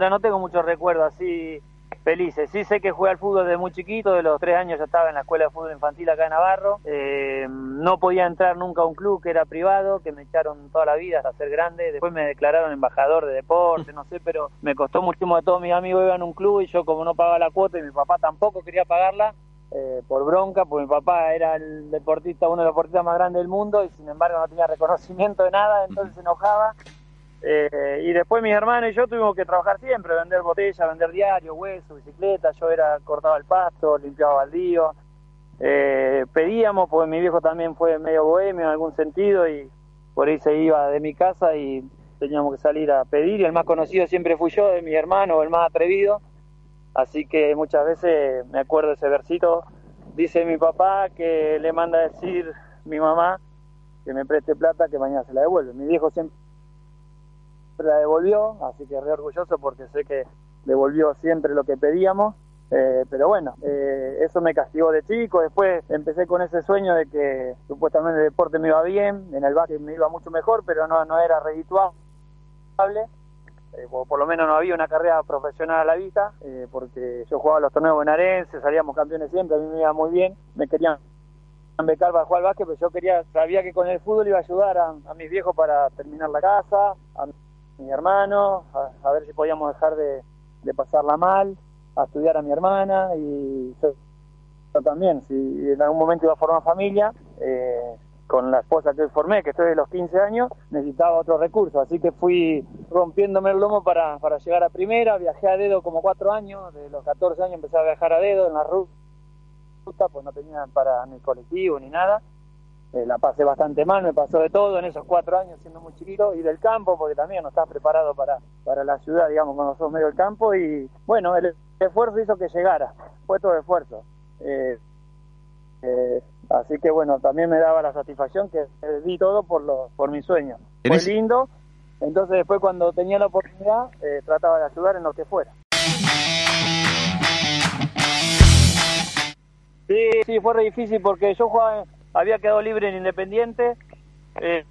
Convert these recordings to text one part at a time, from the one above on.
no tengo muchos recuerdos así felices. Sí sé que jugué al fútbol desde muy chiquito, de los tres años ya estaba en la escuela de fútbol infantil acá en Navarro. Eh, no podía entrar nunca a un club que era privado, que me echaron toda la vida hasta ser grande. Después me declararon embajador de deporte, no sé, pero me costó muchísimo de todos mis amigos iban a un club y yo como no pagaba la cuota y mi papá tampoco quería pagarla, eh, por bronca, porque mi papá era el deportista, uno de los deportistas más grandes del mundo y sin embargo no tenía reconocimiento de nada, entonces se enojaba eh, y después mis hermanos y yo tuvimos que trabajar siempre, vender botellas, vender diario, hueso, bicicleta. Yo era cortaba el pasto, limpiaba baldío. Eh, pedíamos, porque mi viejo también fue medio bohemio en algún sentido y por ahí se iba de mi casa y teníamos que salir a pedir. Y el más conocido siempre fui yo, de mi hermano, el más atrevido. Así que muchas veces me acuerdo ese versito. Dice mi papá que le manda a decir mi mamá que me preste plata que mañana se la devuelve. Mi viejo siempre la devolvió, así que re orgulloso porque sé que devolvió siempre lo que pedíamos. Eh, pero bueno, eh, eso me castigó de chico. Después empecé con ese sueño de que supuestamente el deporte me iba bien, en el básquet me iba mucho mejor, pero no, no era redituable. Eh, o por lo menos no había una carrera profesional a la vista, porque yo jugaba los torneos bonaerenses, salíamos campeones siempre, a mí me iba muy bien. Me querían becar para jugar al básquet, pero yo quería, sabía que con el fútbol iba a ayudar a, a mis viejos para terminar la casa, a mi hermano, a, ver si podíamos dejar de, pasarla mal, a estudiar a mi hermana y yo, también, si en algún momento iba a formar familia, eh, con la esposa que formé, que estoy de los 15 años, necesitaba otro recurso, así que fui rompiéndome el lomo para, para llegar a primera, viajé a dedo como cuatro años, de los 14 años empecé a viajar a dedo en la ruta, pues no tenía para ni colectivo ni nada, eh, la pasé bastante mal, me pasó de todo en esos cuatro años siendo muy chiquito y del campo, porque también no estás preparado para, para la ciudad, digamos, cuando sos medio del campo y bueno, el, esfuerzo hizo que llegara, fue todo esfuerzo. Eh, eh, así que bueno, también me daba la satisfacción que di todo por, lo, por mi sueño. Fue lindo, entonces después cuando tenía la oportunidad trataba de ayudar en lo que fuera. Sí, sí, fue re difícil porque yo jugaba había quedado libre en Independiente, eh,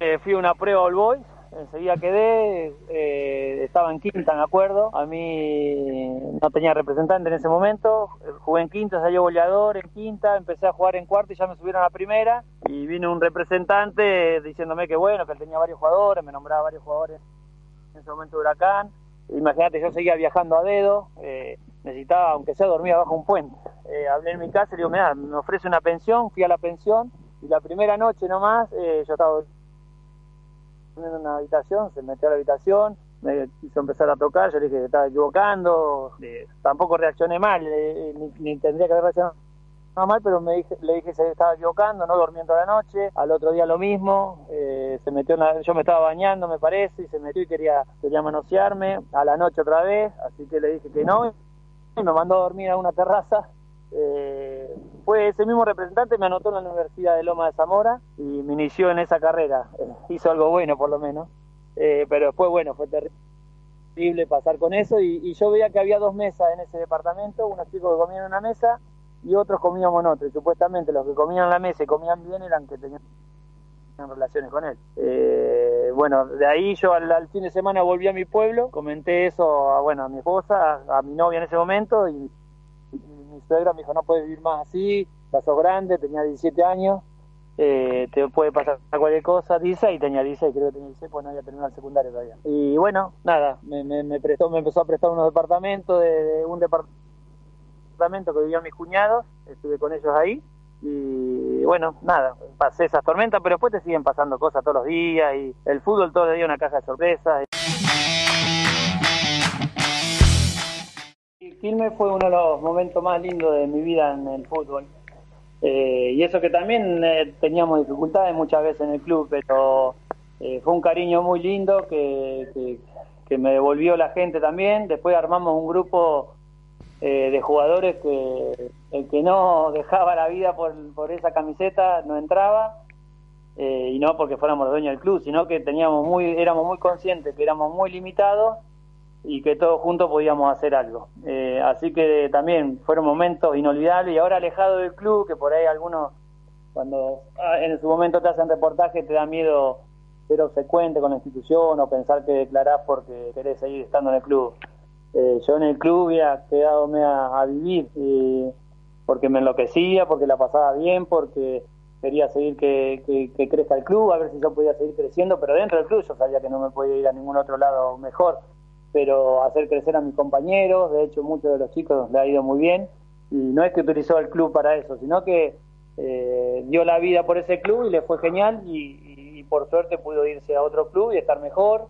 eh, fui a una prueba All Boys, enseguida quedé, eh, estaba en quinta, me acuerdo, a mí no tenía representante en ese momento, jugué en quinta, salió goleador en quinta, empecé a jugar en cuarta y ya me subieron a primera, y vino un representante diciéndome que bueno, que él tenía varios jugadores, me nombraba varios jugadores en ese momento de Huracán, imagínate, yo seguía viajando a dedo, necesitaba, aunque sea, dormir bajo un puente. Eh, hablé en mi casa y digo, me, me ofrece una pensión, fui a la pensión y la primera noche nomás eh, yo estaba en una habitación, se metió a la habitación, me quiso empezar a tocar, yo le dije que estaba equivocando, eh, tampoco reaccioné mal, ni, tendría que haber reaccionado mal, pero me dije, le dije que se estaba equivocando, no durmiendo la noche, al otro día lo mismo, se metió yo me estaba bañando me parece, y se metió y quería, quería manosearme, a la noche otra vez, así que le dije que no, y me mandó a dormir a una terraza eh, fue ese mismo representante, me anotó en la Universidad de Loma de Zamora y me inició en esa carrera. Eh, hizo algo bueno por lo menos, eh, pero después bueno, fue terrible pasar con eso y, yo veía que había dos mesas en ese departamento, unos chicos que comían en una mesa y otros comíamos en otra. Y supuestamente los que comían en la mesa y comían bien eran que tenían relaciones con él. Eh, bueno, de ahí yo al, fin de semana volví a mi pueblo, comenté eso a, bueno, a mi esposa, a mi novia en ese momento y mi suegra me dijo, no puedes vivir más así, ya sos grande, tenía 17 años, eh, te puede pasar cualquier cosa, dice, y tenía 16, creo que tenía 16, pues no había terminado el secundario todavía. Y bueno, nada, me, me, prestó, me empezó a prestar unos departamentos, de, un departamento que vivían mis cuñados, estuve con ellos ahí, y bueno, nada, pasé esas tormentas, pero después te siguen pasando cosas todos los días, y el fútbol todo el día una caja de sorpresas. Quilmes fue uno de los momentos más lindos de mi vida en el fútbol. Eh, y eso que también eh, teníamos dificultades muchas veces en el club, pero eh, fue un cariño muy lindo que, que, me devolvió la gente también. Después armamos un grupo de jugadores que el que no dejaba la vida por, por esa camiseta no entraba. y no porque fuéramos dueños del club, sino que teníamos muy, éramos muy conscientes que éramos muy limitados y que todos juntos podíamos hacer algo. Eh, así que también fueron momentos inolvidables y ahora alejado del club, que por ahí algunos cuando ah, en su momento te hacen reportaje te da miedo ser obsecuente con la institución o pensar que declarás porque querés seguir estando en el club. Eh, yo en el club había quedado a, a vivir porque me enloquecía, porque la pasaba bien, porque quería seguir que, que, crezca el club, a ver si yo podía seguir creciendo, pero dentro del club yo sabía que no me podía ir a ningún otro lado mejor, pero hacer crecer a mis compañeros, de hecho muchos de los chicos le ha ido muy bien, y no es que utilizó el club para eso, sino que eh, dio la vida por ese club y le fue genial. Y, por suerte pudo irse a otro club y estar mejor,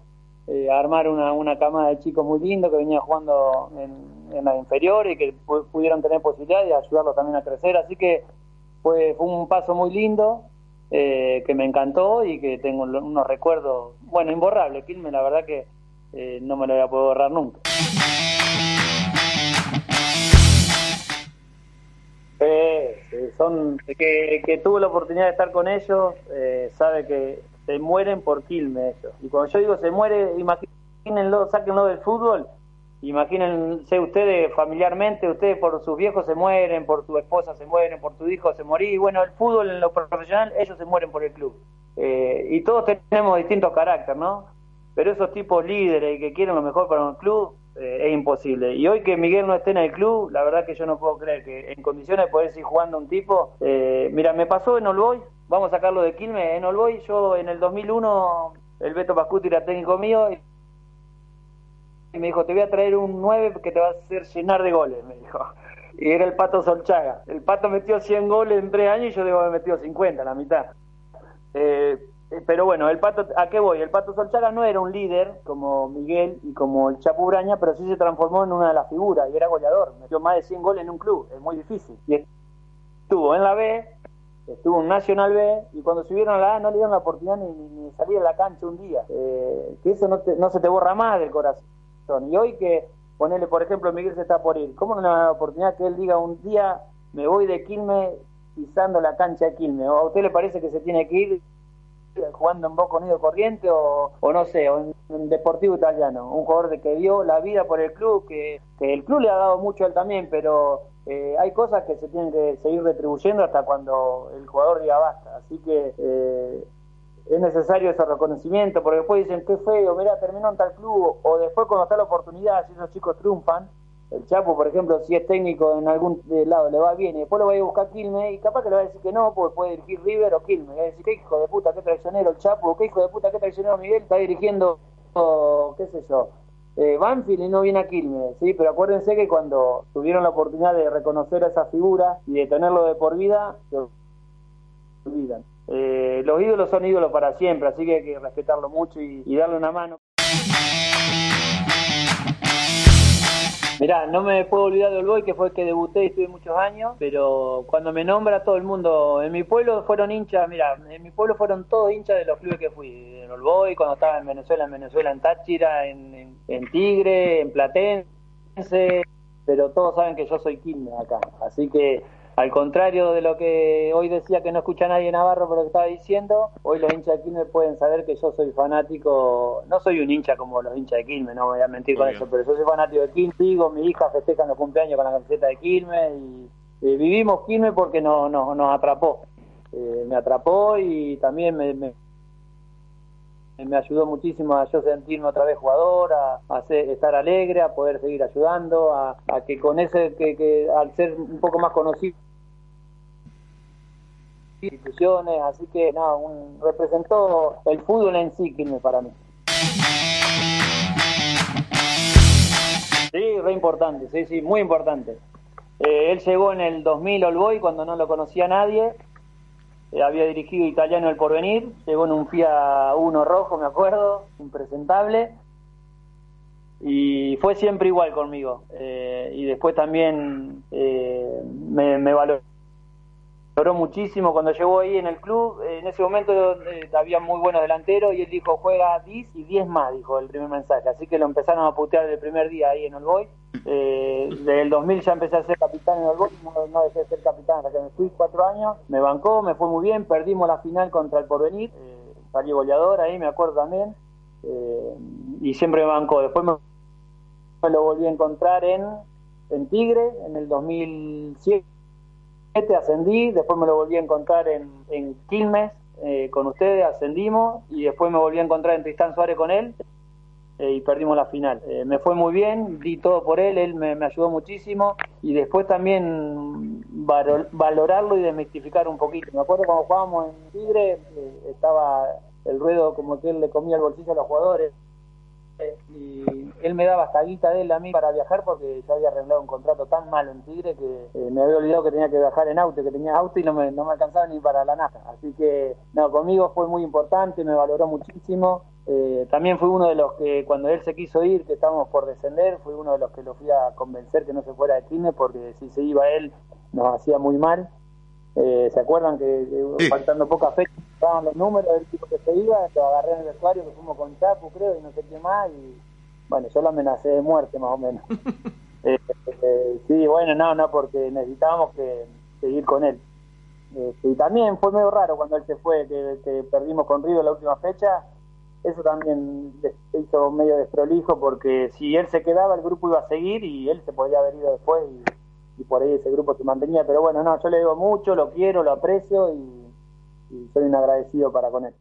eh, armar una, una cama de chicos muy lindo que venía jugando en, en la inferior y que pudieron tener posibilidad de ayudarlos también a crecer, así que fue, fue un paso muy lindo eh, que me encantó y que tengo unos recuerdos, bueno, imborrables. Quilmes, la verdad que eh, no me lo voy a poder borrar nunca. Eh, son que, que tuve la oportunidad de estar con ellos, sabe que se mueren por Quilmes ellos. Y cuando yo digo se muere, imagínenlo, sáquenlo del fútbol Imagínense ustedes familiarmente, ustedes por sus viejos se mueren, por su esposa se mueren, por tu hijo se morí. Y bueno, el fútbol en lo profesional, ellos se mueren por el club. Eh, y todos tenemos distintos caracteres, ¿no? Pero esos tipos líderes que quieren lo mejor para un club eh, es imposible. Y hoy que Miguel no esté en el club, la verdad que yo no puedo creer que en condiciones de poder seguir jugando un tipo. Eh, mira, me pasó en Olboy, vamos a sacarlo de Quilmes, en Olboy, yo en el 2001, el Beto Pascuti era técnico mío. Y y me dijo, te voy a traer un 9 que te va a hacer llenar de goles, me dijo. Y era el Pato Solchaga. El Pato metió 100 goles en 3 años y yo debo haber metido 50, la mitad. Eh, pero bueno, el Pato, ¿a qué voy? El Pato Solchaga no era un líder como Miguel y como el Chapu Braña, pero sí se transformó en una de las figuras y era goleador. Metió más de 100 goles en un club, es muy difícil. Y estuvo en la B, estuvo en Nacional B y cuando subieron a la A no le dieron la oportunidad ni, ni salir a la cancha un día. Eh, que eso no, no se te borra más del corazón. Y hoy que ponerle, por ejemplo, Miguel se está por ir, ¿cómo no le da la oportunidad que él diga un día me voy de Quilmes pisando la cancha de Quilmes? ¿O a usted le parece que se tiene que ir jugando en Boca Unido Corriente o, no sé, o en, Deportivo Italiano? Un jugador de que dio la vida por el club, que, el club le ha dado mucho a él también, pero eh, hay cosas que se tienen que seguir retribuyendo hasta cuando el jugador diga basta. Así que eh, es necesario ese reconocimiento, porque después dicen, qué feo, mira, terminó en tal club, o después cuando está la oportunidad, si esos chicos triunfan, el Chapo, por ejemplo, si es técnico en algún lado, le va bien, y después lo va a buscar Quilme, y capaz que le va a decir que no, porque puede dirigir River o Quilme, y va a decir, qué hijo de puta, qué traicionero el Chapo, qué hijo de puta, qué traicionero Miguel, está dirigiendo, qué sé yo, eh, Banfield y no viene a Quilmes, ¿sí? Pero acuérdense que cuando tuvieron la oportunidad de reconocer a esa figura y de tenerlo de por vida, se olvidan. Eh, los ídolos son ídolos para siempre, así que hay que respetarlo mucho y, darle una mano. Mirá, no me puedo olvidar de Olboy, que fue el que debuté y estuve muchos años, pero cuando me nombra todo el mundo, en mi pueblo fueron hinchas, mira, en mi pueblo fueron todos hinchas de los clubes que fui, en Olboy, cuando estaba en Venezuela, en Venezuela, en Táchira, en, Tigre, en Platense, pero todos saben que yo soy Quilmes acá, así que al contrario de lo que hoy decía que no escucha nadie Navarro por lo que estaba diciendo, hoy los hinchas de Quilmes pueden saber que yo soy fanático, no soy un hincha como los hinchas de Quilmes, no voy a mentir con eso, pero yo soy fanático de Quilmes, digo, mi hija festeja los cumpleaños con la camiseta de Quilmes y vivimos Quilmes porque no, nos atrapó. Eh, me atrapó y también me, me, ayudó muchísimo a yo sentirme otra vez jugador, a, estar alegre, a poder seguir ayudando, a, que con ese, que, que al ser un poco más conocido, instituciones, así que no, un, representó el fútbol en sí, Quilmes para mí. Sí, re importante, sí, sí, muy importante. Eh, él llegó en el 2000 al Boy cuando no lo conocía nadie, eh, había dirigido Italiano el Porvenir, llegó en un FIA 1 rojo, me acuerdo, impresentable, y fue siempre igual conmigo. Eh, y después también me, me valoró Lloró muchísimo cuando llegó ahí en el club. En ese momento eh, había muy buenos delanteros y él dijo, juega 10 y 10 más, dijo el primer mensaje. Así que lo empezaron a putear el primer día ahí en el Boy. Eh, desde el 2000 ya empecé a ser capitán en el Boy, no, dejé de ser capitán hasta que me fui cuatro años. Me bancó, me fue muy bien, perdimos la final contra el Porvenir. Eh, salió goleador ahí, me acuerdo también. Eh, y siempre me bancó. Después me, lo volví a encontrar en, en Tigre en el 2007 ascendí, después me lo volví a encontrar en, Quilmes, eh, con ustedes, ascendimos y después me volví a encontrar en Tristán Suárez con él eh, y perdimos la final. Eh, me fue muy bien, di todo por él, él me, ayudó muchísimo y después también valorarlo y desmitificar un poquito. Me acuerdo cuando jugábamos en Tigre, eh, estaba el ruedo como que él le comía el bolsillo a los jugadores y él me daba hasta guita de él a mí para viajar porque yo había arreglado un contrato tan malo en Tigre que me había olvidado que tenía que viajar en auto, que tenía auto y no me, no me alcanzaba ni para la nada. Así que, no, conmigo fue muy importante, me valoró muchísimo eh, también fui uno de los que cuando él se quiso ir, que estábamos por descender, fui uno de los que lo fui a convencer que no se fuera de Quilmes porque si se iba él nos hacía muy mal. Eh, ¿Se acuerdan que, faltando poca fe estaban los números del tipo que se iba? Lo agarré en el vestuario, que fuimos con Chapu, creo, y no sé qué más. Y bueno, yo lo amenacé de muerte más o menos. Eh, sí, bueno, no, no, porque necesitábamos que seguir con él. y también fue medio raro cuando él se fue, que, que perdimos con Río la última fecha eso también hizo medio desprolijo porque si él se quedaba el grupo iba a seguir y él se podía haber ido después y, por ahí ese grupo se mantenía pero bueno no yo le digo mucho lo quiero lo aprecio y, y soy un agradecido para con él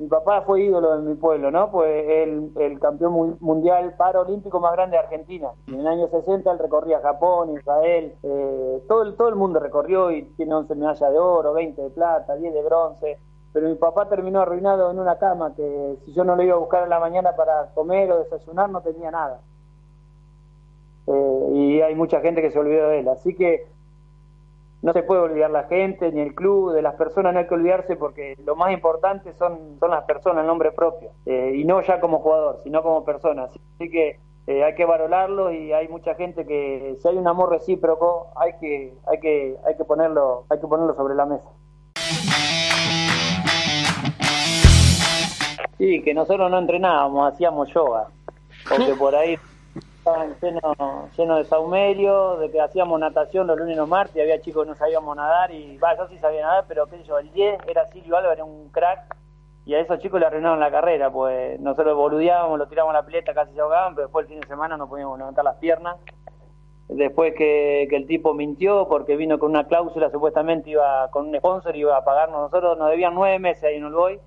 mi papá fue ídolo de mi pueblo, ¿no? Pues el, el campeón mundial paralímpico más grande de Argentina. En el año 60 él recorría Japón, Israel, eh, todo, el, todo el mundo recorrió y tiene 11 medallas de oro, 20 de plata, 10 de bronce. Pero mi papá terminó arruinado en una cama que si yo no lo iba a buscar en la mañana para comer o desayunar no tenía nada. Eh, y hay mucha gente que se olvidó de él. Así que no se puede olvidar la gente, ni el club, de las personas no hay que olvidarse porque lo más importante son, son las personas, el nombre propio, eh, y no ya como jugador, sino como persona. Así que eh, hay que valorarlo y hay mucha gente que si hay un amor recíproco hay que, hay que, hay que ponerlo, hay que ponerlo sobre la mesa. Sí, que nosotros no entrenábamos, hacíamos yoga, porque por ahí llenos lleno de saumerio, de que hacíamos natación los lunes y los martes, y había chicos que no sabíamos nadar, y va, yo sí sabía nadar, pero qué sé yo, el 10 era Silvio Álvarez, un crack, y a esos chicos le arruinaron la carrera, pues nosotros boludeábamos, lo tirábamos a la pileta, casi se ahogaban, pero después el fin de semana no podíamos levantar las piernas. Después que, que el tipo mintió porque vino con una cláusula, supuestamente iba con un sponsor, iba a pagarnos, nosotros nos debían nueve meses ahí en Uruguay,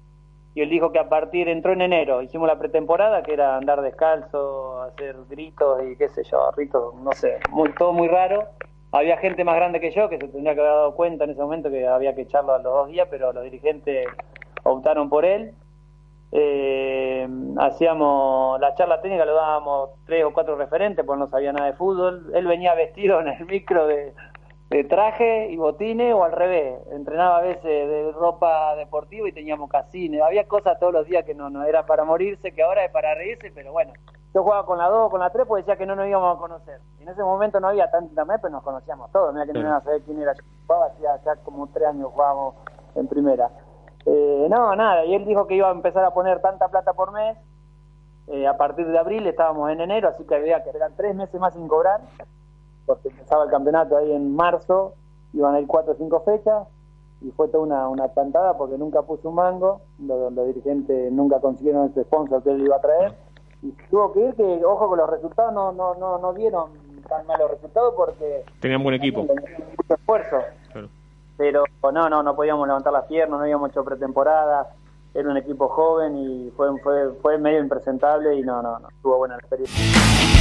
y él dijo que a partir, entró en enero, hicimos la pretemporada, que era andar descalzo, hacer gritos y qué sé yo, ritos, no sé, muy, todo muy raro. Había gente más grande que yo que se tendría que haber dado cuenta en ese momento que había que echarlo a los dos días, pero los dirigentes optaron por él. Eh, hacíamos la charla técnica, lo dábamos tres o cuatro referentes, porque no sabía nada de fútbol. Él venía vestido en el micro de, de traje y botines o al revés. Entrenaba a veces de ropa deportiva y teníamos casines. Había cosas todos los días que no, no era para morirse, que ahora es para reírse, pero bueno. Yo jugaba con la 2 con la 3 porque decía que no nos íbamos a conocer. en ese momento no había tanta internet, pero nos conocíamos todos. Mira que no iban a saber quién era. Jugaba, hacía ya como tres años jugábamos en primera. Eh, no, nada. Y él dijo que iba a empezar a poner tanta plata por mes. Eh, a partir de abril estábamos en enero, así que había que eran tres meses más sin cobrar porque empezaba el campeonato ahí en marzo, iban a ir cuatro o cinco fechas, y fue toda una, una plantada porque nunca puso un mango, los, dirigentes nunca consiguieron ese sponsor que él iba a traer, y tuvo que ir que, ojo, con los resultados no, no, no, no dieron tan malos resultados porque... Tenían buen equipo. Tenían mucho esfuerzo. Pero no, no, no podíamos levantar las piernas, no habíamos hecho pretemporada, era un equipo joven y fue, fue, fue medio impresentable y no, no, no, tuvo buena experiencia.